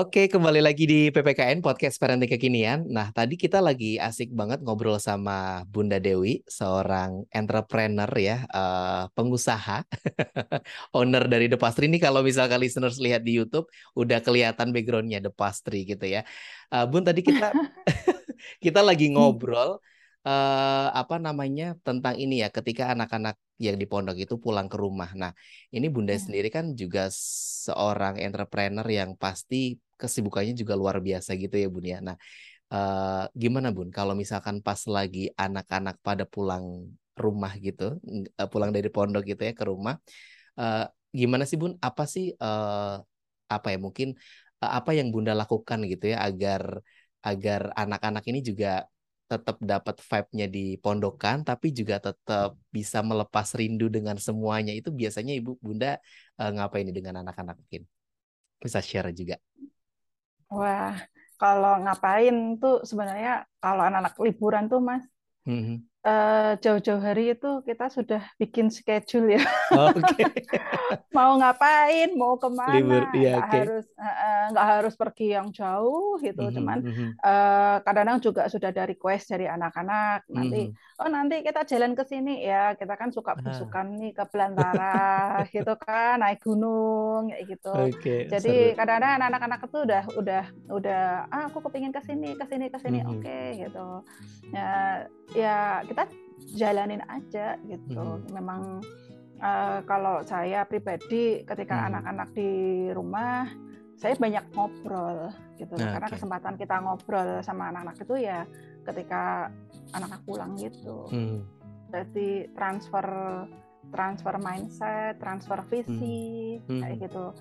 Oke, kembali lagi di PPKN Podcast Parenting Kekinian. Nah, tadi kita lagi asik banget ngobrol sama Bunda Dewi, seorang entrepreneur ya, uh, pengusaha, owner dari The Pastry. Ini kalau misalkan listeners lihat di YouTube, udah kelihatan backgroundnya The Pastry gitu ya. Uh, Bun, tadi kita kita lagi ngobrol uh, apa namanya tentang ini ya ketika anak-anak yang di pondok itu pulang ke rumah. Nah, ini Bunda ya. sendiri kan juga seorang entrepreneur yang pasti kesibukannya juga luar biasa gitu ya Bun ya. Nah, uh, gimana Bun kalau misalkan pas lagi anak-anak pada pulang rumah gitu, uh, pulang dari pondok gitu ya ke rumah, uh, gimana sih Bun? Apa sih uh, apa ya mungkin uh, apa yang Bunda lakukan gitu ya agar agar anak-anak ini juga tetap dapat vibe-nya di pondokan tapi juga tetap bisa melepas rindu dengan semuanya itu biasanya ibu bunda uh, ngapain dengan anak-anak mungkin bisa share juga wah kalau ngapain tuh sebenarnya kalau anak-anak liburan tuh mas? Mm -hmm uh, jauh-jauh hari itu kita sudah bikin schedule ya. Oh, okay. mau ngapain, mau ke mana, Libur, iya, nggak okay. harus nggak uh, harus pergi yang jauh gitu. Mm -hmm, Cuman mm -hmm. uh, kadang-kadang juga sudah ada request dari anak-anak nanti, mm -hmm. oh nanti kita jalan ke sini ya. Kita kan suka besukan ah. nih ke Belantara gitu kan, naik gunung kayak gitu. Okay, Jadi kadang-kadang anak-anak itu udah udah udah ah aku kepingin ke sini, ke sini, ke sini, mm -hmm. oke okay, gitu. Ya ya kita jalanin aja gitu. Hmm. Memang uh, kalau saya pribadi ketika hmm. anak-anak hmm. di rumah saya banyak ngobrol gitu nah, karena okay. kesempatan kita ngobrol sama anak-anak itu ya ketika anak-anak pulang gitu. Hmm. Jadi transfer transfer mindset, transfer visi hmm. kayak gitu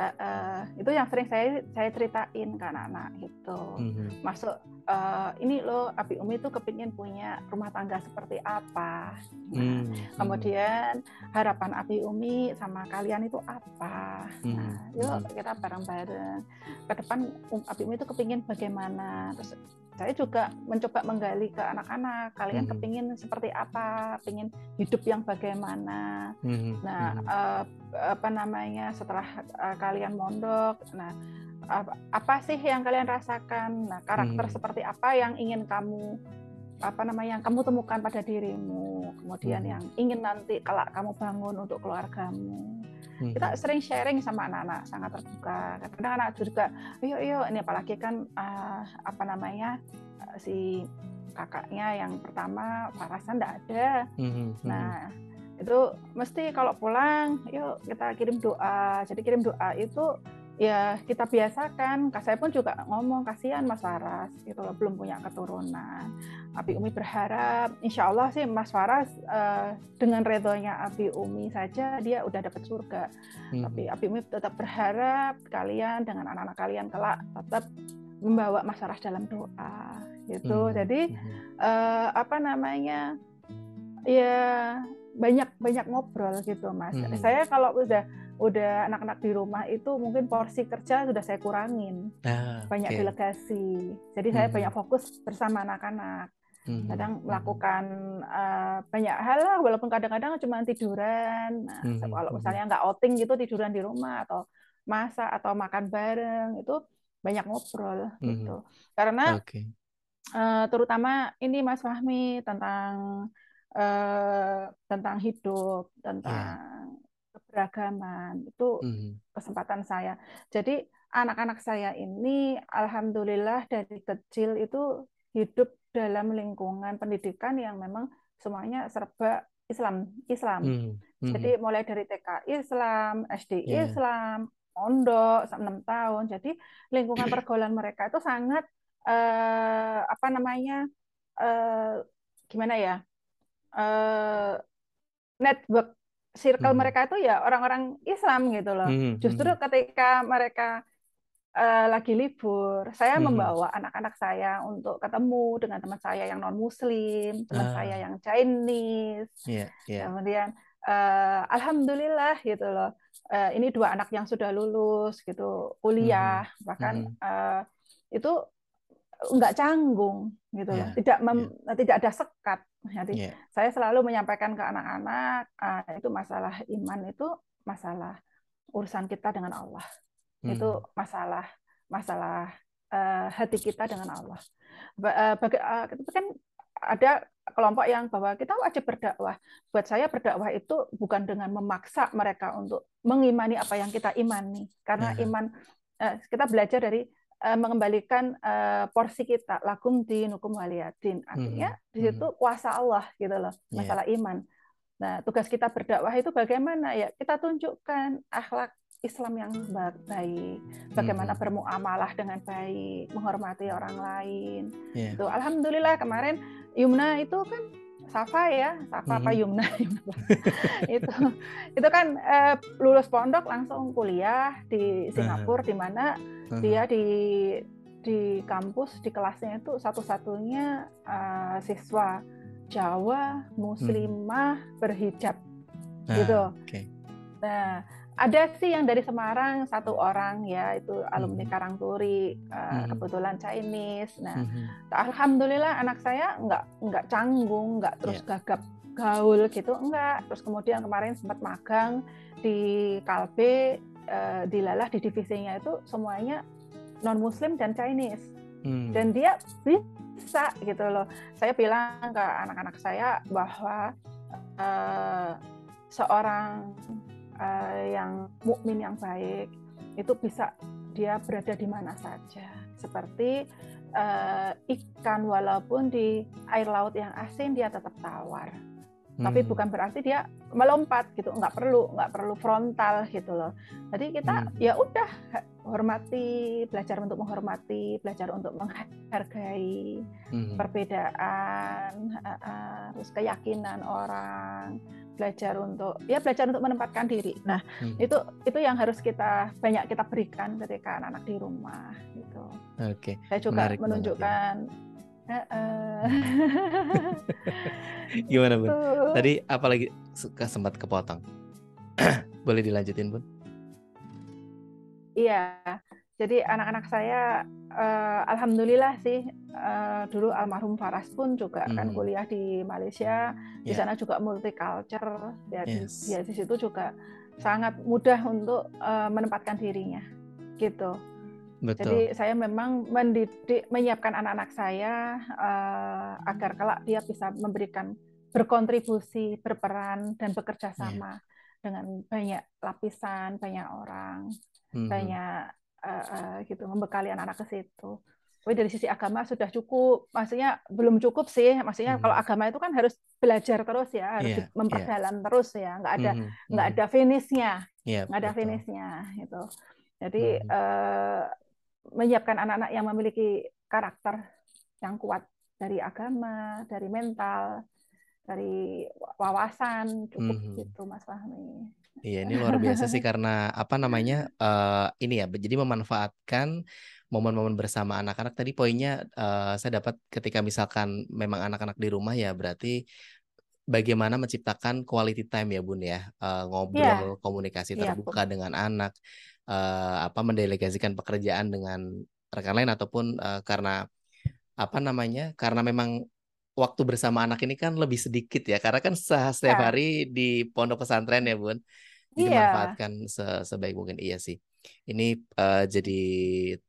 uh, uh, itu yang sering saya saya ceritain ke anak-anak gitu. Mm-hmm. masuk uh, ini loh Abi Umi itu kepingin punya rumah tangga seperti apa. Nah, mm-hmm. kemudian harapan Abi Umi sama kalian itu apa? Mm-hmm. nah yuk kita bareng-bareng. Ke depan um, Abi Umi itu kepingin bagaimana? Terus saya juga mencoba menggali ke anak-anak kalian mm -hmm. kepingin seperti apa pengen hidup yang bagaimana mm -hmm. nah uh, apa namanya setelah uh, kalian mondok nah apa, apa sih yang kalian rasakan nah karakter mm -hmm. seperti apa yang ingin kamu apa namanya yang kamu temukan pada dirimu kemudian hmm. yang ingin nanti kalau kamu bangun untuk keluargamu hmm. kita sering sharing sama anak-anak sangat terbuka kadang anak juga yuk yuk ini apalagi kan uh, apa namanya uh, si kakaknya yang pertama Farasan tidak ada hmm, hmm. nah itu mesti kalau pulang yuk kita kirim doa jadi kirim doa itu ya kita biasakan. Saya pun juga ngomong kasihan Mas Faras gitu loh belum punya keturunan. Abi Umi berharap insya Allah sih Mas Faras uh, dengan redonya Abi Umi saja dia udah dapat surga. Hmm. Tapi Abi Umi tetap berharap kalian dengan anak-anak kalian kelak tetap membawa Mas Faras dalam doa gitu. Hmm. Jadi uh, apa namanya ya banyak banyak ngobrol gitu Mas. Hmm. Saya kalau udah udah anak-anak di rumah itu mungkin porsi kerja sudah saya kurangin ah, banyak okay. delegasi jadi hmm. saya banyak fokus bersama anak-anak hmm. kadang melakukan uh, banyak hal lah walaupun kadang-kadang cuma tiduran nah, hmm. kalau misalnya nggak outing gitu tiduran di rumah atau masak atau makan bareng itu banyak ngobrol hmm. gitu karena okay. uh, eh, terutama ini Mas Fahmi tentang uh, tentang hidup tentang yeah keberagaman itu mm-hmm. kesempatan saya. Jadi anak-anak saya ini alhamdulillah dari kecil itu hidup dalam lingkungan pendidikan yang memang semuanya serba Islam Islam. Mm-hmm. Jadi mulai dari TK Islam, SD yeah. Islam, pondok enam tahun. Jadi lingkungan pergaulan mereka itu sangat eh, apa namanya eh, gimana ya eh, network circle hmm. mereka itu ya orang-orang Islam gitu loh. Hmm. Justru ketika mereka uh, lagi libur, saya hmm. membawa anak-anak saya untuk ketemu dengan teman saya yang non Muslim, teman ah. saya yang Chinese, yeah, yeah. kemudian uh, alhamdulillah gitu loh. Uh, ini dua anak yang sudah lulus gitu kuliah, hmm. bahkan hmm. Uh, itu nggak canggung gitu yeah. tidak mem, yeah. tidak ada sekat jadi yeah. saya selalu menyampaikan ke anak-anak uh, itu masalah iman itu masalah urusan kita dengan Allah mm. itu masalah masalah uh, hati kita dengan Allah. Uh, baga, uh, itu kan ada kelompok yang bahwa kita wajib berdakwah. Buat saya berdakwah itu bukan dengan memaksa mereka untuk mengimani apa yang kita imani, karena uh-huh. iman uh, kita belajar dari uh, mengembalikan uh, porsi kita lakum dinukum waliyadin. Artinya uh-huh. di situ kuasa Allah gitu loh, iya. masalah yeah. iman. Nah, tugas kita berdakwah itu bagaimana ya? Kita tunjukkan akhlak Islam yang baik, bagaimana hmm. bermuamalah dengan baik, menghormati orang lain. Yeah. Itu alhamdulillah kemarin Yumna itu kan Safa ya, Safa hmm. apa Yumna, itu itu kan eh, lulus pondok langsung kuliah di Singapura, uh di mana uh dia di di kampus di kelasnya itu satu-satunya uh, siswa Jawa Muslimah hmm. berhijab, ah, gitu. Okay. Nah ada sih yang dari Semarang satu orang ya itu alumni hmm. Karangturi uh, hmm. kebetulan Chinese. Nah, hmm. alhamdulillah anak saya nggak nggak canggung, nggak terus yeah. gagap gaul gitu, enggak. Terus kemudian kemarin sempat magang di Kalbe uh, di Lalah di divisinya itu semuanya non Muslim dan Chinese. Hmm. Dan dia bisa gitu loh. Saya bilang ke anak-anak saya bahwa uh, seorang uh, yang mukmin yang baik itu bisa dia berada di mana saja seperti uh, ikan walaupun di air laut yang asin dia tetap tawar hmm. tapi bukan berarti dia melompat gitu nggak perlu nggak perlu frontal gitu loh jadi kita hmm. ya udah hormati belajar untuk menghormati belajar untuk menghargai hmm. perbedaan uh, uh, terus keyakinan orang belajar untuk ya belajar untuk menempatkan diri. Nah, hmm. itu itu yang harus kita banyak kita berikan ketika anak-anak di rumah gitu. Oke. Okay. Saya juga Menarik menunjukkan ya. uh, uh. Gimana, Bun? Tadi apalagi suka sempat kepotong. Boleh dilanjutin, Bun? Iya. Jadi anak-anak saya uh, alhamdulillah sih uh, dulu almarhum Faras pun juga kan hmm. kan kuliah di Malaysia. Di yeah. sana juga multicultural. Ya yes. dia di situ juga sangat mudah untuk uh, menempatkan dirinya. Gitu. Betul. Jadi saya memang mendidik menyiapkan anak-anak saya uh, agar kelak dia bisa memberikan berkontribusi, berperan dan bekerja iya. sama yeah. Dengan banyak lapisan, banyak orang, mm -hmm. banyak uh, uh, gitu membekali anak-anak ke situ. Tapi dari sisi agama sudah cukup, maksudnya belum cukup sih. Maksudnya hmm. kalau agama itu kan harus belajar terus ya, harus yeah, memperdalam yeah. terus ya, nggak ada hmm. nggak hmm. ada finishnya, yeah, nggak ada betul. finishnya gitu. Jadi hmm. uh, menyiapkan anak-anak yang memiliki karakter yang kuat dari agama, dari mental, dari wawasan cukup hmm. gitu Mas Fahmi. Iya, ini luar biasa sih karena apa namanya uh, ini ya, jadi memanfaatkan momen-momen bersama anak-anak. Tadi poinnya uh, saya dapat ketika misalkan memang anak-anak di rumah ya berarti bagaimana menciptakan quality time ya bun ya, uh, ngobrol, yeah. komunikasi iya, terbuka yeah. dengan anak, uh, apa mendelegasikan pekerjaan dengan rekan lain ataupun uh, karena apa namanya karena memang waktu bersama anak ini kan lebih sedikit ya karena kan setiap yeah. hari di pondok pesantren ya bun jadi yeah. manfaatkan se sebaik mungkin iya sih ini uh, jadi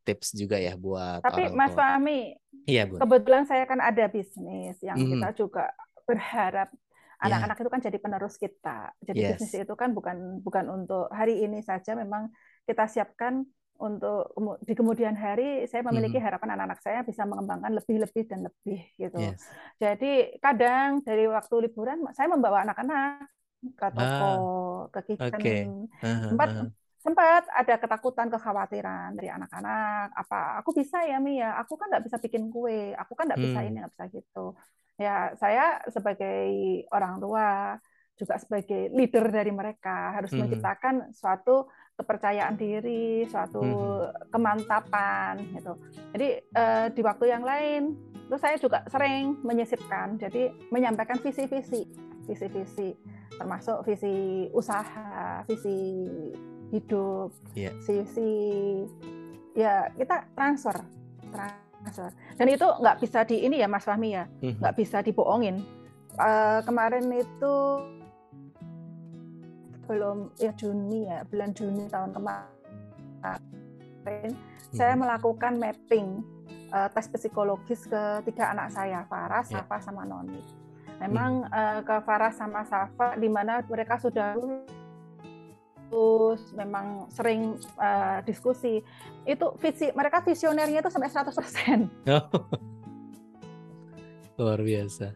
tips juga ya buat tapi orang Mas Fahmi iya bun kebetulan saya kan ada bisnis yang mm. kita juga berharap iya. anak-anak yeah. itu kan jadi penerus kita jadi yes. bisnis itu kan bukan bukan untuk hari ini saja memang kita siapkan untuk di kemudian hari saya memiliki hmm. harapan anak-anak saya bisa mengembangkan lebih-lebih dan lebih gitu. Yes. Jadi kadang dari waktu liburan saya membawa anak-anak ke toko, ah, ke kitchen. Okay. Sempat sempat ada ketakutan, kekhawatiran dari anak-anak. Apa aku bisa ya Mi ya? Aku kan nggak bisa bikin kue, aku kan nggak hmm. bisa ini, nggak bisa gitu. Ya saya sebagai orang tua juga sebagai leader dari mereka harus hmm. menciptakan suatu kepercayaan diri, suatu hmm. kemantapan gitu. Jadi eh, di waktu yang lain itu saya juga sering menyisipkan, jadi menyampaikan visi-visi, visi-visi termasuk visi usaha, visi hidup, yeah. visi ya kita transfer, transfer. Dan itu nggak bisa di ini ya Mas Fahmi ya, hmm. nggak bisa dibohongin. Uh, kemarin itu belum ya Juni ya bulan Juni tahun kemarin hmm. saya melakukan mapping uh, tes psikologis ke tiga anak saya, Farah, ya. Safa, yeah. sama Noni. Memang hmm. uh, ke Farah sama Safa, di mana mereka sudah terus memang sering uh, diskusi itu visi mereka visionernya itu sampai 100% oh. luar biasa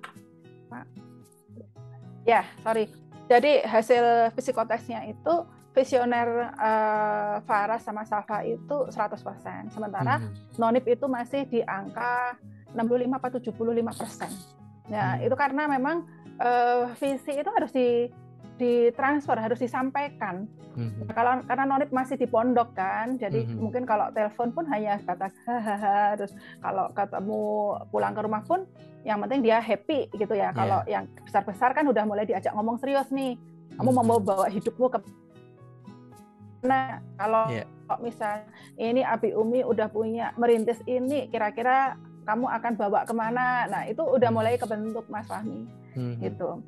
ya sorry jadi hasil psikotesnya itu visioner uh, Farah sama Safa itu 100%. Sementara hmm. Nonip itu masih di angka 65 atau 75 persen. Ya, hmm. itu karena memang uh, visi itu harus di ditransfer, harus disampaikan. Hmm. Kalau karena Nonip masih di pondok kan, jadi hmm. mungkin kalau telepon pun hanya batas hahaha. Terus kalau ketemu pulang ke rumah pun, yang penting dia happy gitu ya. Yeah. Kalau yang besar-besar kan udah mulai diajak ngomong serius nih. Kamu hmm. mau bawa hidupmu ke Nah, kalau yeah. misalnya ini Abi Umi udah punya merintis ini, kira-kira kamu akan bawa ke mana? Nah, itu udah mulai kebentuk Mas Fahmi, hmm. gitu.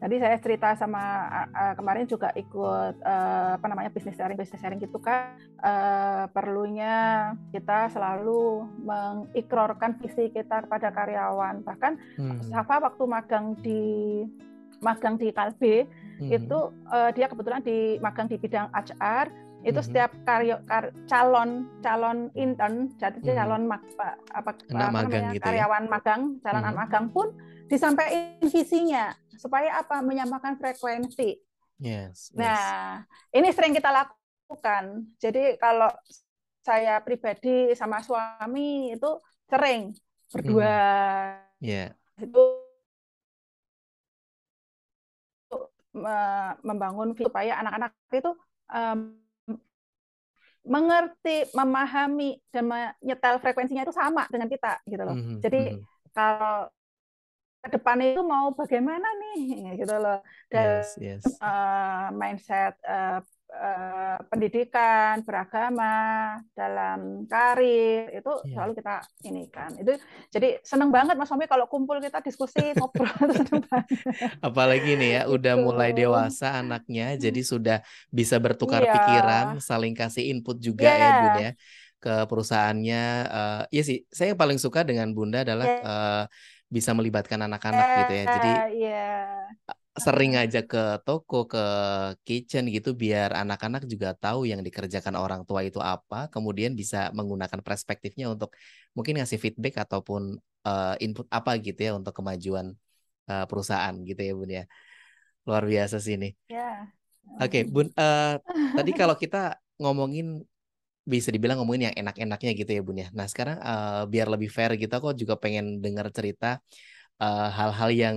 Jadi saya cerita sama uh, kemarin juga ikut uh, apa namanya bisnis sharing bisnis sharing gitu kan uh, perlunya kita selalu mengikrorkan visi kita kepada karyawan bahkan hmm. Safa waktu magang di magang di Kalbe hmm. itu uh, dia kebetulan di magang di bidang HR itu hmm. setiap karyo kar, calon calon intern jadi hmm. calon mag, apa, apa magang namanya, gitu ya? karyawan ya? magang calon hmm. magang pun disampaikan visinya supaya apa menyamakan frekuensi yes, yes. nah ini sering kita lakukan jadi kalau saya pribadi sama suami itu sering berdua hmm. yeah. itu membangun supaya anak-anak itu um, mengerti, memahami dan menyetel frekuensinya itu sama dengan kita gitu loh. Mm-hmm. Jadi mm-hmm. kalau ke depan itu mau bagaimana nih gitu loh. Dan yes, yes. Uh, mindset uh, Eh, pendidikan, beragama, dalam karir itu yeah. selalu kita ini kan. Itu jadi seneng banget Mas Omi kalau kumpul kita diskusi ngobrol Apalagi nih ya udah gitu. mulai dewasa anaknya jadi sudah bisa bertukar yeah. pikiran, saling kasih input juga yeah. ya Bun ya ke perusahaannya. Uh, ya sih, saya yang paling suka dengan Bunda adalah yeah. Iya. uh, bisa melibatkan anak-anak yeah. gitu ya. Jadi yeah sering ngajak ke toko, ke kitchen gitu biar anak-anak juga tahu yang dikerjakan orang tua itu apa, kemudian bisa menggunakan perspektifnya untuk mungkin ngasih feedback ataupun uh, input apa gitu ya untuk kemajuan uh, perusahaan gitu ya Bun ya. Luar biasa sih ini. Ya. Oke, okay, Bun. Uh, tadi kalau kita ngomongin bisa dibilang ngomongin yang enak-enaknya gitu ya Bun ya. Nah sekarang uh, biar lebih fair kita kok juga pengen dengar cerita hal-hal uh, yang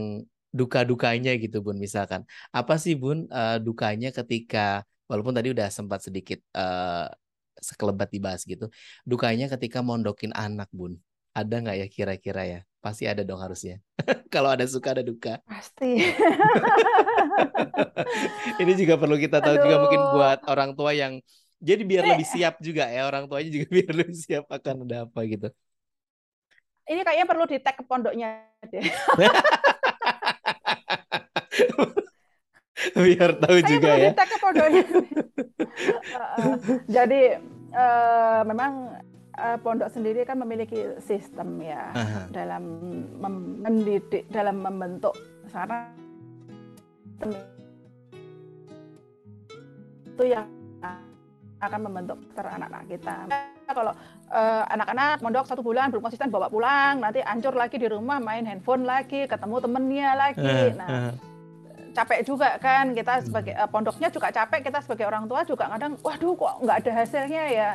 duka-dukanya gitu Bun misalkan. Apa sih Bun uh, dukanya ketika walaupun tadi udah sempat sedikit uh, sekelebat dibahas gitu. Dukanya ketika mondokin anak Bun. Ada nggak ya kira-kira ya? Pasti ada dong harusnya. Kalau ada suka ada duka. Pasti. Ini juga perlu kita tahu Aduh. juga mungkin buat orang tua yang jadi biar lebih siap juga ya orang tuanya juga biar lebih siap akan ada apa gitu. Ini kayaknya perlu di tag ke pondoknya deh. biar tahu Saya juga ya. Jadi uh, memang uh, pondok sendiri kan memiliki sistem ya Aha. dalam mendidik, dalam membentuk sarana itu yang akan membentuk anak-anak kita. Kalau anak anak-anak mondok satu bulan belum konsisten bawa pulang, nanti ancur lagi di rumah main handphone lagi, ketemu temennya lagi. Nah, capek juga kan kita hmm. sebagai uh, pondoknya juga capek kita sebagai orang tua juga kadang waduh kok nggak ada hasilnya ya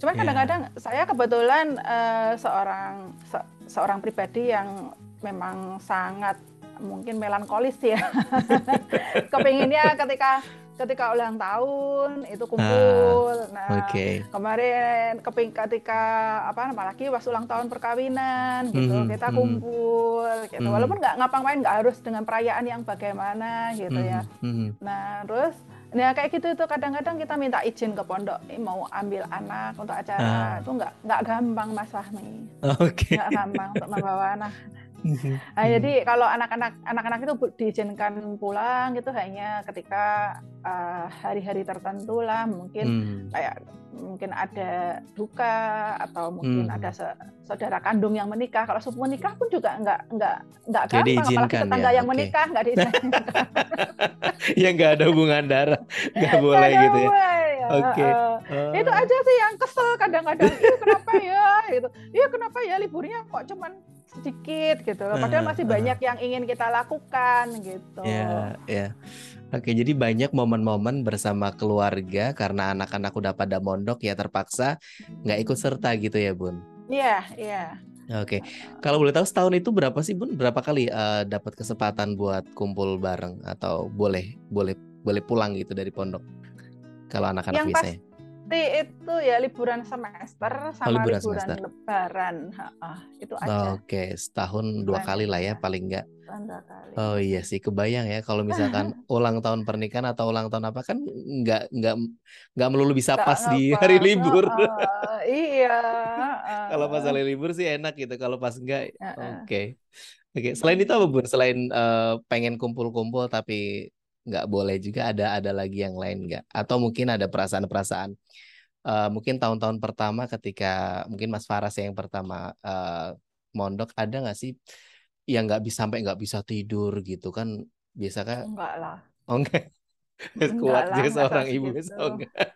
cuman iya. kadang-kadang yeah. saya kebetulan uh, seorang se seorang pribadi yang memang sangat mungkin melankolis ya kepinginnya ketika ketika ulang tahun itu kumpul. Ah, nah, okay. kemarin keping ketika apa apalagi pas ulang tahun perkawinan gitu mm -hmm. kita mm-hmm. kumpul gitu. Mm -hmm. Walaupun nggak ngapa-ngapain nggak harus dengan perayaan yang bagaimana gitu mm -hmm. ya. Mm -hmm. Nah, terus Nah kayak gitu itu kadang-kadang kita minta izin ke pondok mau ambil anak untuk acara ah. itu nggak nggak gampang Mas Fahmi. Oke. Okay. Nggak gampang untuk membawa anak nah, jadi kalau anak-anak anak-anak itu diizinkan pulang itu hanya ketika hari-hari uh, tertentu lah mungkin hmm. kayak mungkin ada duka atau mungkin hmm. ada saudara kandung yang menikah. Kalau sepupu menikah pun juga nggak nggak nggak gampang, apalagi tetangga ya? yang okay. menikah nggak diizinkan. ya nggak ada hubungan darah, nggak boleh gak gitu ya. ya. Oke. Okay. Uh, uh. Itu aja sih yang kesel kadang-kadang. Iya kenapa ya? Gitu. Iya kenapa ya liburnya kok cuman sedikit gitu. Padahal masih uh, banyak yang ingin kita lakukan gitu. Iya, yeah, iya. Yeah. Oke, jadi banyak momen-momen bersama keluarga karena anak-anak udah pada mondok ya terpaksa nggak ikut serta gitu ya, Bun? Iya, iya. Oke, kalau boleh tahu setahun itu berapa sih, Bun? Berapa kali uh, dapat kesempatan buat kumpul bareng atau boleh boleh boleh pulang gitu dari pondok? Kalau anak-anak biasanya pasti itu ya liburan semester sama oh, liburan, liburan semester. lebaran. Ha, itu aja. Oke, okay. setahun dua kali lah ya paling enggak. Oh iya sih, kebayang ya kalau misalkan ulang tahun pernikahan atau ulang tahun apa kan nggak nggak nggak melulu bisa gak pas di hari libur. Uh, iya. Uh, kalau pas hari libur sih enak gitu, kalau pas enggak, oke. Uh, Oke. Okay. Selain itu apa bun? Selain uh, pengen kumpul-kumpul tapi nggak boleh juga ada ada lagi yang lain nggak? Atau mungkin ada perasaan-perasaan uh, mungkin tahun-tahun pertama ketika mungkin Mas Faras yang pertama uh, mondok ada nggak sih yang nggak bisa sampai nggak bisa tidur gitu? Kan biasa kan enggak lah. Oh enggak. Kuat juga seorang ibu gitu.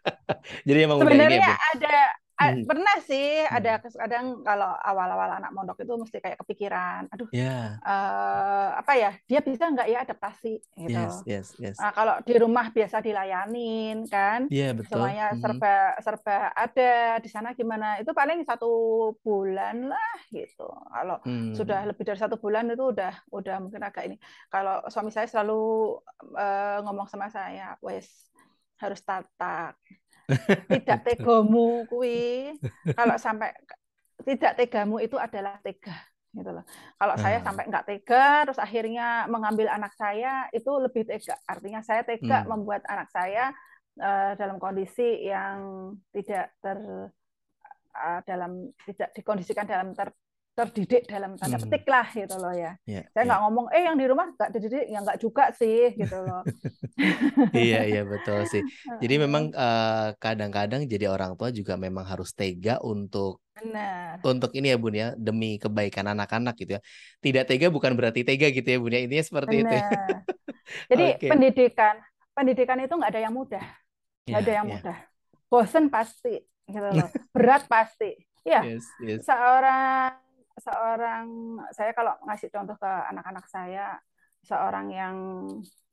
jadi emang sebenarnya udah ya, ada hmm. pernah sih ada hmm. kadang kalau awal-awal anak mondok itu mesti kayak kepikiran aduh yeah. Ya. uh, apa ya dia bisa nggak ya adaptasi gitu yes, yes, yes. Nah, kalau di rumah biasa dilayanin kan yeah, betul. semuanya hmm. serba serba ada di sana gimana itu paling satu bulan lah gitu kalau hmm. sudah lebih dari satu bulan itu udah udah mungkin agak ini kalau suami saya selalu uh, ngomong sama saya wes harus tatak tidak tegamu kui kalau sampai tidak tegamu itu adalah tega gitu loh. Kalau saya ah. sampai nggak tega, terus akhirnya mengambil anak saya itu lebih tega. Artinya saya tega hmm. membuat anak saya uh, dalam kondisi yang tidak ter uh, dalam tidak dikondisikan dalam ter, terdidik dalam tanda hmm. petik lah gitu loh ya. Yeah, Saya ya. nggak yeah. ngomong eh yang di rumah nggak dididik, ya nggak juga sih gitu loh. iya iya betul sih. Jadi memang eh, kadang-kadang jadi orang tua juga memang harus tega untuk Benar. untuk ini ya bun ya demi kebaikan anak-anak gitu ya. Tidak tega bukan berarti tega gitu ya bun ya. Intinya seperti Benar. itu. Ya. jadi okay. pendidikan pendidikan itu nggak ada yang mudah, nggak yeah, ada yang yeah. mudah. Bosen pasti gitu loh, berat pasti. Ya, yes, yes. seorang seorang saya kalau ngasih contoh ke anak-anak saya seorang yang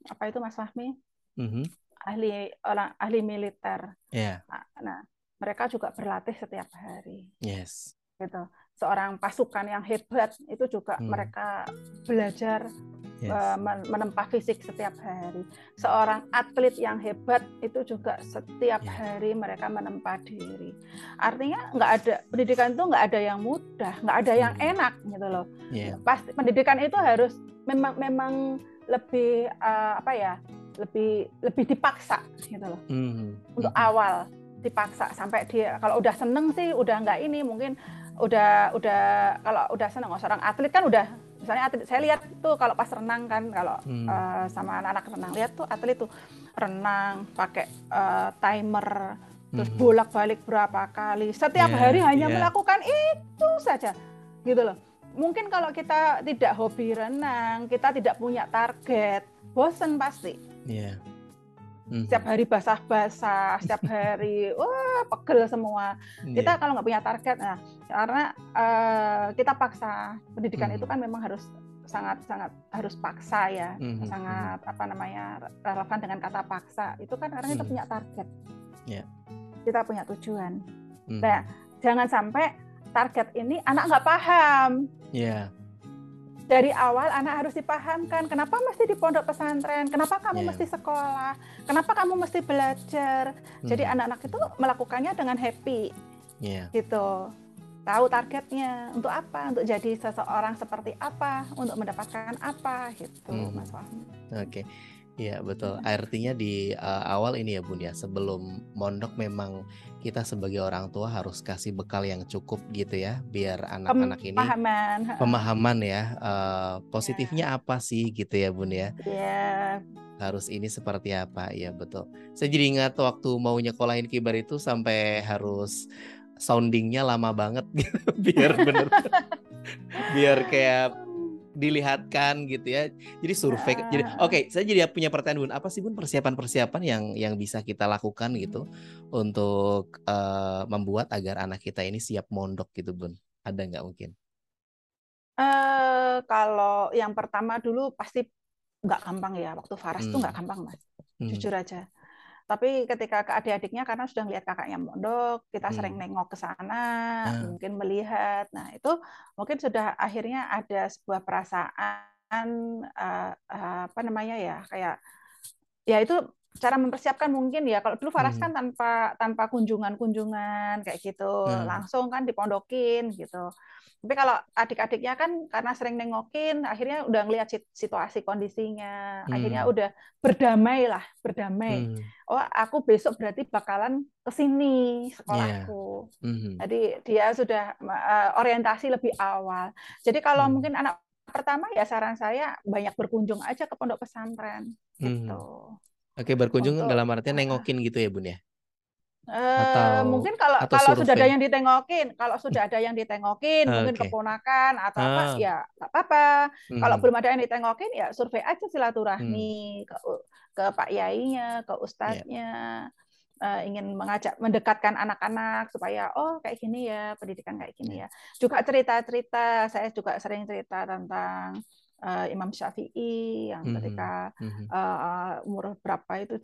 apa itu Mas Fahmi? Mm-hmm. ahli orang ahli militer. Yeah. nah, nah mereka juga berlatih setiap hari. Yes. Gitu seorang pasukan yang hebat itu juga hmm. mereka belajar yes. uh, menempa fisik setiap hari. Seorang atlet yang hebat itu juga setiap yeah. hari mereka menempa diri. Artinya nggak ada pendidikan itu nggak ada yang mudah, nggak ada yang hmm. enak gitu loh. Yeah. Pasti pendidikan itu harus memang memang lebih uh, apa ya lebih lebih dipaksa gitu loh mm. untuk mm. awal dipaksa sampai dia kalau udah seneng sih udah nggak ini mungkin udah udah kalau udah seneng seorang atlet kan udah misalnya atlet saya lihat tuh kalau pas renang kan kalau hmm. uh, sama anak-anak renang lihat tuh atlet tuh renang pakai uh, timer terus hmm. bolak-balik berapa kali setiap yeah, hari hanya yeah. melakukan itu saja gitu loh mungkin kalau kita tidak hobi renang kita tidak punya target bosen pasti yeah. Mm-hmm. Setiap hari basah-basah, setiap hari wah pegel semua. Yeah. Kita kalau nggak punya target, nah karena uh, kita paksa pendidikan mm. itu kan memang harus sangat sangat harus paksa ya, mm-hmm. sangat apa namanya relevan dengan kata paksa. Itu kan karena mm. kita punya target, yeah. kita punya tujuan. Mm. Nah jangan sampai target ini anak nggak paham. Yeah dari awal anak harus dipahamkan kenapa mesti di pondok pesantren, kenapa kamu yeah. mesti sekolah, kenapa kamu mesti belajar. Hmm. Jadi anak-anak itu melakukannya dengan happy, yeah. gitu. Tahu targetnya untuk apa, untuk jadi seseorang seperti apa, untuk mendapatkan apa, gitu, hmm. Mas Wahmi. Oke. Okay. Iya betul. Artinya di uh, awal ini ya Bun ya, sebelum mondok memang kita sebagai orang tua harus kasih bekal yang cukup gitu ya, biar anak-anak ini pemahaman, pemahaman ya, uh, positifnya ya. apa sih gitu ya Bun ya. Iya. Harus ini seperti apa, ya betul. Saya jadi ingat waktu mau nyekolahin kibar itu sampai harus soundingnya lama banget gitu, biar bener, biar kayak dilihatkan gitu ya. Jadi survei. Uh, jadi oke, okay, saya jadi punya pertanyaan Bun. Apa sih Bun persiapan-persiapan yang yang bisa kita lakukan gitu untuk uh, membuat agar anak kita ini siap mondok gitu Bun? Ada nggak mungkin? Uh, kalau yang pertama dulu pasti nggak gampang ya. Waktu Faras hmm. tuh nggak gampang mas. Hmm. Jujur aja tapi ketika ke adik-adiknya karena sudah melihat kakaknya mondok, kita hmm. sering nengok ke sana, hmm. mungkin melihat. Nah, itu mungkin sudah akhirnya ada sebuah perasaan uh, uh, apa namanya ya, kayak ya itu cara mempersiapkan mungkin ya kalau dulu Faras hmm. kan tanpa tanpa kunjungan-kunjungan kayak gitu hmm. langsung kan dipondokin gitu tapi kalau adik-adiknya kan karena sering nengokin, akhirnya udah ngelihat situasi kondisinya, hmm. akhirnya udah berdamai lah, berdamai. Hmm. Oh, aku besok berarti bakalan ke sini sekolahku. Yeah. Hmm. Jadi dia sudah uh, orientasi lebih awal. Jadi kalau hmm. mungkin anak pertama ya saran saya banyak berkunjung aja ke pondok pesantren hmm. Oke, berkunjung Untuk, dalam artian nengokin gitu ya, Bun ya? atau mungkin kalau atau kalau sudah ada yang ditengokin, kalau sudah ada yang ditengokin, okay. mungkin keponakan atau apa, ah. ya nggak apa-apa. Hmm. Kalau belum ada yang ditengokin, ya survei aja silaturahmi hmm. ke ke Pak Yainya, ke Ustadznya. Yeah. Uh, ingin mengajak mendekatkan anak-anak supaya oh kayak gini ya pendidikan kayak gini ya juga cerita-cerita saya juga sering cerita tentang uh, Imam Syafi'i yang hmm, ketika uh, umur berapa itu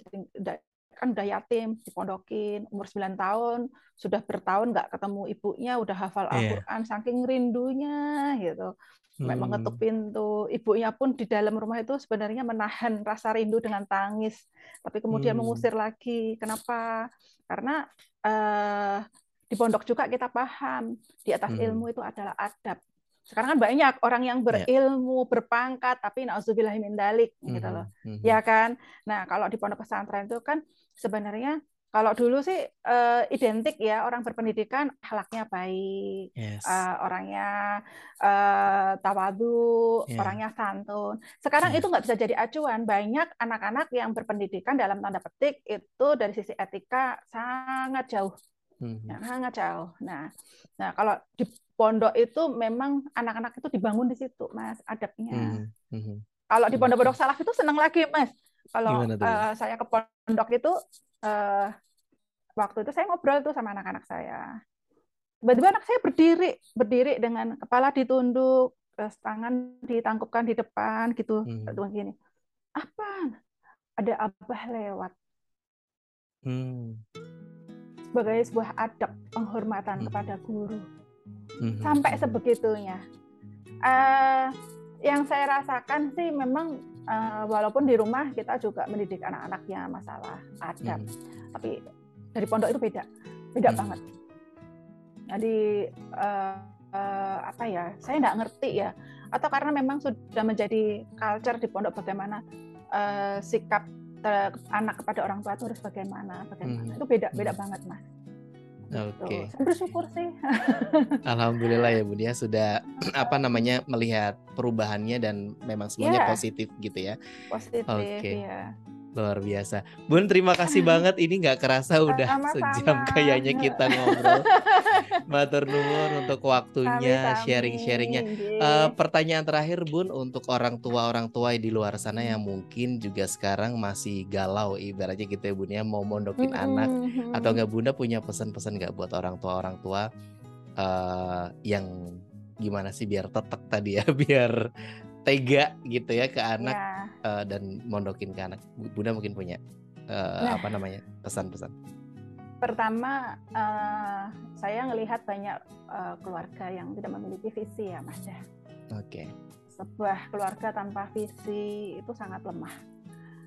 kan udah yatim dipondokin umur 9 tahun sudah bertahun nggak ketemu ibunya udah hafal iya. Al-Qur'an yeah. saking rindunya gitu sampai hmm. mengetuk pintu ibunya pun di dalam rumah itu sebenarnya menahan rasa rindu dengan tangis tapi kemudian hmm. mengusir lagi kenapa karena uh, di pondok juga kita paham di atas hmm. ilmu itu adalah adab sekarang kan banyak orang yang iya. berilmu, yeah. berpangkat, tapi nauzubillah min dalik mm-hmm. gitu loh. Mm-hmm. Ya kan? Nah, kalau di pondok pesantren itu kan sebenarnya kalau dulu sih uh, identik ya orang berpendidikan halaknya baik, yes. uh, orangnya uh, tawadu, yeah. orangnya santun. Sekarang yeah. itu nggak bisa jadi acuan. Banyak anak-anak yang berpendidikan dalam tanda petik itu dari sisi etika sangat jauh, mm-hmm. sangat jauh. Nah, nah kalau di pondok itu memang anak-anak itu dibangun di situ, Mas, adabnya. Mm -hmm. Kalau di pondok-pondok salaf itu senang lagi, Mas. Kalau uh, saya ke pondok itu uh, waktu itu saya ngobrol tuh sama anak-anak saya. Tiba-tiba anak saya berdiri, berdiri dengan kepala ditunduk, tangan ditangkupkan di depan gitu, mm -hmm. gini. Apa? Ada abah lewat. Hmm. Sebagai sebuah adab penghormatan hmm. kepada guru hmm. sampai sebegitunya. Uh, yang saya rasakan sih memang uh, walaupun di rumah kita juga mendidik anak-anaknya masalah adab, hmm. tapi dari pondok itu beda, beda hmm. banget. Jadi uh, uh, apa ya? Saya nggak ngerti ya, atau karena memang sudah menjadi culture di pondok bagaimana uh, sikap anak kepada orang tua itu harus bagaimana, bagaimana hmm. itu beda beda hmm. banget mas. Oke. Okay. Saya bersyukur sih. Alhamdulillah ya Bun ya sudah apa namanya melihat perubahannya dan memang semuanya yeah. positif gitu ya. Positif Oke. Okay. ya. Luar biasa. Bun, terima kasih banget. Ini nggak kerasa udah Sama-sama. sejam kayaknya kita ngobrol. Matur nuwun untuk waktunya, sharing-sharingnya. Uh, pertanyaan terakhir, Bun, untuk orang tua-orang tua di luar sana yang mungkin juga sekarang masih galau, ibaratnya gitu ya, Bun ya, mau mondokin mm -hmm. anak atau nggak Bunda punya pesan-pesan nggak buat orang tua-orang tua uh, yang gimana sih biar tetek tadi ya, biar tega gitu ya ke anak ya. Uh, dan mondokin ke anak. Bunda mungkin punya uh, nah, apa namanya pesan-pesan. Pertama, uh, saya melihat banyak uh, keluarga yang tidak memiliki visi ya, Mas ya. Oke. Okay. Sebuah keluarga tanpa visi itu sangat lemah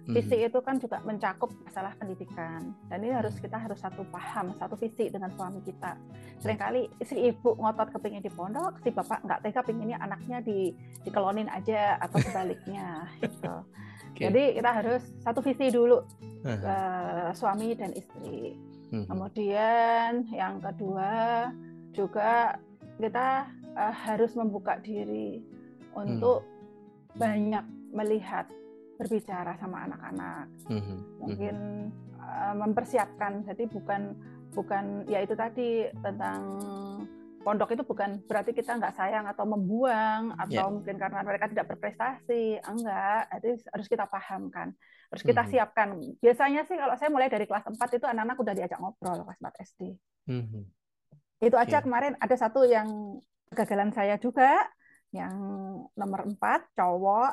Visi hmm. itu kan juga mencakup masalah pendidikan dan ini harus kita harus satu paham, satu visi dengan suami kita. Seringkali si ibu ngotot kepingin di pondok, si bapak nggak tega pinginnya anaknya di dikelonin aja atau sebaliknya. gitu. Okay. Jadi kita harus satu visi dulu uh -huh. uh, suami dan istri. -huh. Kemudian yang kedua juga kita uh, harus membuka diri untuk hmm. banyak melihat berbicara sama anak-anak. Hmm. Mungkin uh, mempersiapkan. Jadi bukan bukan ya itu tadi tentang pondok itu bukan berarti kita nggak sayang atau membuang atau yeah. mungkin karena mereka tidak berprestasi enggak itu harus kita pahamkan harus kita mm -hmm. siapkan biasanya sih kalau saya mulai dari kelas 4 itu anak-anak udah diajak ngobrol kelas 4 SD mm -hmm. itu aja yeah. kemarin ada satu yang kegagalan saya juga yang nomor 4 cowok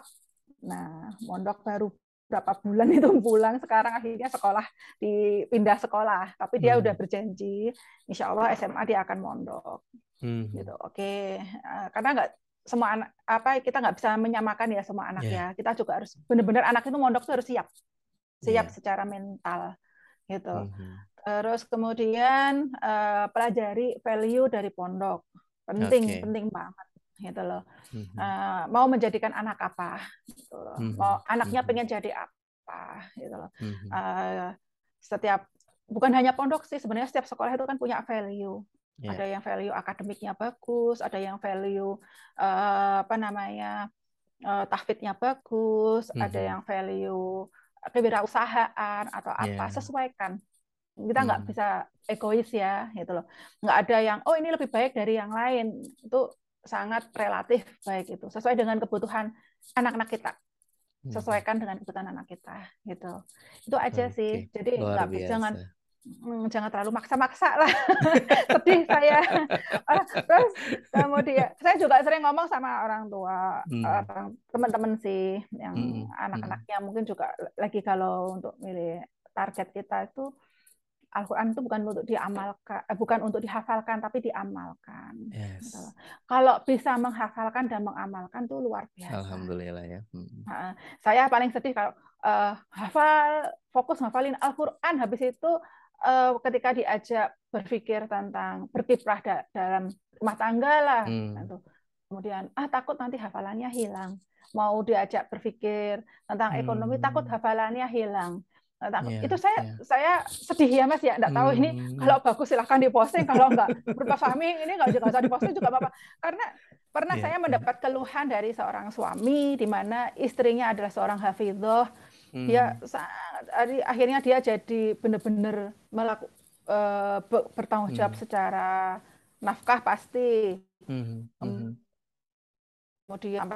nah mondok baru berapa bulan itu pulang sekarang akhirnya sekolah dipindah sekolah tapi dia hmm. udah berjanji insya Allah SMA dia akan mondok hmm. gitu oke okay. Eh, karena nggak semua anak apa kita nggak bisa menyamakan ya semua anak yeah. ya kita juga harus benar-benar anak itu mondok tuh harus siap siap yeah. secara mental gitu hmm. terus kemudian uh, pelajari value dari pondok penting okay. penting banget gitu loh mm-hmm. uh, mau menjadikan anak apa gitu loh mm-hmm. mau anaknya mm-hmm. pengen jadi apa gitu loh mm-hmm. uh, setiap bukan hanya pondok sih sebenarnya setiap sekolah itu kan punya value yeah. ada yang value akademiknya bagus ada yang value uh, apa namanya uh, tahfidnya bagus mm-hmm. ada yang value kewirausahaan atau apa yeah. sesuaikan kita nggak hmm. bisa egois ya gitu loh nggak ada yang oh ini lebih baik dari yang lain itu sangat relatif baik itu sesuai dengan kebutuhan anak-anak kita hmm. sesuaikan dengan kebutuhan anak kita gitu itu aja Oke. sih jadi nggak jangan hmm, jangan terlalu maksa-maksa lah sedih saya ah, terus kemudian saya juga sering ngomong sama orang tua hmm. orang teman-teman sih yang hmm. anak-anaknya mungkin juga lagi kalau untuk milih target kita itu Al-Quran itu bukan untuk diamalkan, eh, bukan untuk dihafalkan, tapi diamalkan. Yes. Gitu. Kalau bisa menghafalkan dan mengamalkan itu luar biasa. Alhamdulillah ya. Hmm. Saya paling sedih kalau uh, hafal, fokus hafalin Al-Quran, habis itu uh, ketika diajak berpikir tentang berkiprah da dalam rumah tangga lah, hmm. gitu. kemudian ah takut nanti hafalannya hilang. Mau diajak berpikir tentang ekonomi, takut hmm. hafalannya hilang Yeah, itu saya yeah. saya sedih ya mas ya, nggak tahu hmm. ini kalau bagus silahkan diposting, kalau nggak berupa Fahmi ini nggak usah diposting juga apa-apa. Karena pernah yeah. saya mendapat keluhan dari seorang suami di mana istrinya adalah seorang hafidhoh, hmm. dia akhirnya dia jadi benar-benar melaku, uh, bertanggung jawab hmm. secara nafkah pasti, hmm. Hmm. kemudian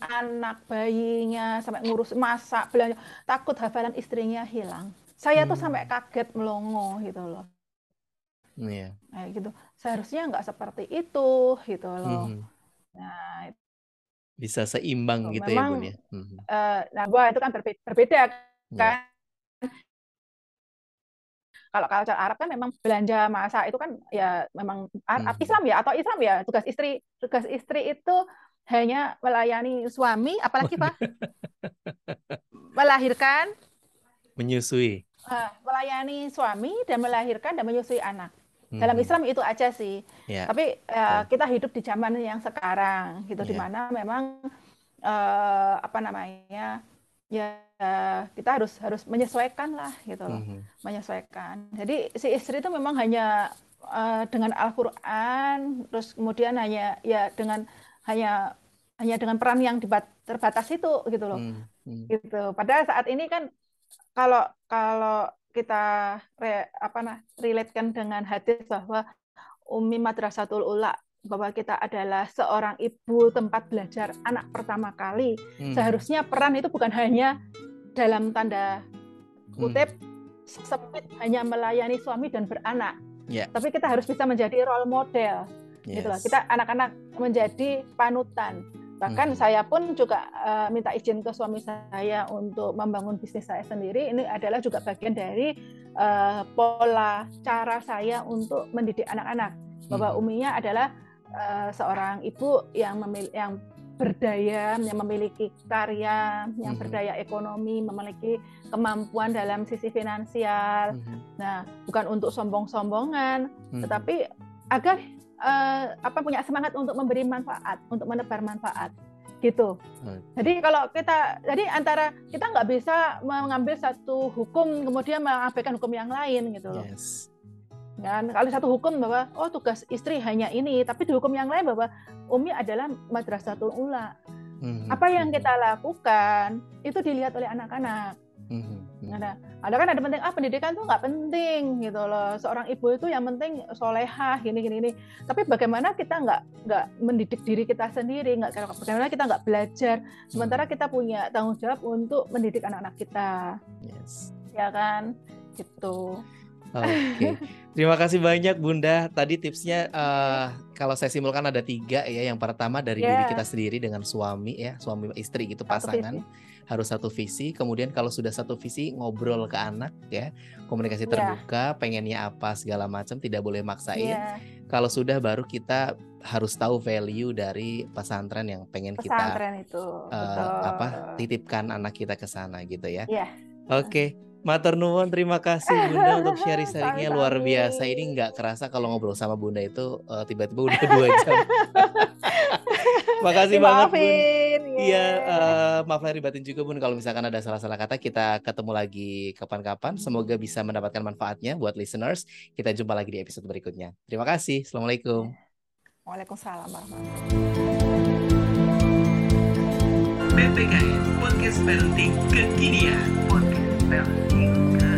anak bayinya sampai ngurus masak belanja takut hafalan istrinya hilang saya hmm. tuh sampai kaget melongo gitu loh Iya. Kayak gitu seharusnya nggak seperti itu gitu loh hmm. nah bisa seimbang gitu, gitu memang, ya bun ya hmm. uh, nah gua itu kan berbeda, berbeda iya. kan kalau culture Arab kan memang belanja masa itu kan ya memang hmm. Islam ya atau Islam ya tugas istri tugas istri itu hanya melayani suami, apalagi Pak? melahirkan, menyusui. melayani suami dan melahirkan dan menyusui anak. Dalam hmm. Islam itu aja sih. Ya. Tapi uh, kita hidup di zaman yang sekarang, gitu, ya. di mana memang uh, apa namanya, ya kita harus harus menyesuaikan lah, gitu loh, hmm. menyesuaikan. Jadi si istri itu memang hanya uh, dengan Al-Quran, terus kemudian hanya ya dengan hanya hanya dengan peran yang terbatas itu gitu loh. Hmm, hmm. Gitu. Padahal saat ini kan kalau kalau kita re, apa nah relatekan dengan hadis bahwa Umi Madrasatul Ula bahwa kita adalah seorang ibu tempat belajar anak pertama kali. Hmm. Seharusnya peran itu bukan hanya dalam tanda kutip hmm. sempit hanya melayani suami dan beranak. Yeah. Tapi kita harus bisa menjadi role model Yes. Gitu loh. Kita anak-anak menjadi panutan. Bahkan hmm. saya pun juga uh, minta izin ke suami saya untuk membangun bisnis saya sendiri. Ini adalah juga bagian dari uh, pola cara saya untuk mendidik anak-anak. Bahwa hmm. uminya adalah uh, seorang ibu yang memil yang berdaya, yang memiliki karya, yang hmm. berdaya ekonomi, memiliki kemampuan dalam sisi finansial. Hmm. Nah, bukan untuk sombong-sombongan, hmm. tetapi agar uh, apa punya semangat untuk memberi manfaat, untuk menebar manfaat. gitu. Jadi kalau kita, jadi antara kita nggak bisa mengambil satu hukum kemudian mengabaikan hukum yang lain gitu loh. Yes. Dan kalau satu hukum bahwa oh tugas istri hanya ini, tapi di hukum yang lain bahwa Umi adalah madrasatul ula. Hmm. Apa yang kita lakukan itu dilihat oleh anak-anak. Hmm. Ada, ada kan ada penting ah pendidikan tuh nggak penting gitu loh. Seorang ibu itu yang penting solehah gini gini ini. Tapi bagaimana kita nggak nggak mendidik diri kita sendiri, nggak bagaimana kita nggak belajar, sementara kita punya tanggung jawab untuk mendidik anak-anak kita. Yes. Ya kan, gitu. Oke, okay. terima kasih banyak Bunda. Tadi tipsnya uh, kalau saya simpulkan ada tiga ya. Yang pertama dari yeah. diri kita sendiri dengan suami ya, suami istri gitu pasangan satu harus satu visi. Kemudian kalau sudah satu visi ngobrol ke anak ya, komunikasi iya. terbuka, yeah. pengennya apa segala macam, tidak boleh maksain. Yeah. Kalau sudah baru kita harus tahu value dari pesantren yang pengen pesantren kita itu. Uh, apa titipkan anak kita ke sana gitu ya. Yeah. Oke. Okay. Matur nuwun, terima kasih Bunda untuk sharing-sharingnya luar biasa. Ini nggak kerasa kalau ngobrol sama Bunda itu uh, tiba-tiba udah dua jam. Makasih banget Bun. Iya, uh, maaf lahir batin juga Bun kalau misalkan ada salah-salah kata kita ketemu lagi kapan-kapan. Semoga bisa mendapatkan manfaatnya buat listeners. Kita jumpa lagi di episode berikutnya. Terima kasih. Assalamualaikum. Waalaikumsalam warahmatullahi PPKN Podcast Parenting Kekinian. Podcast Parenting Kekinian.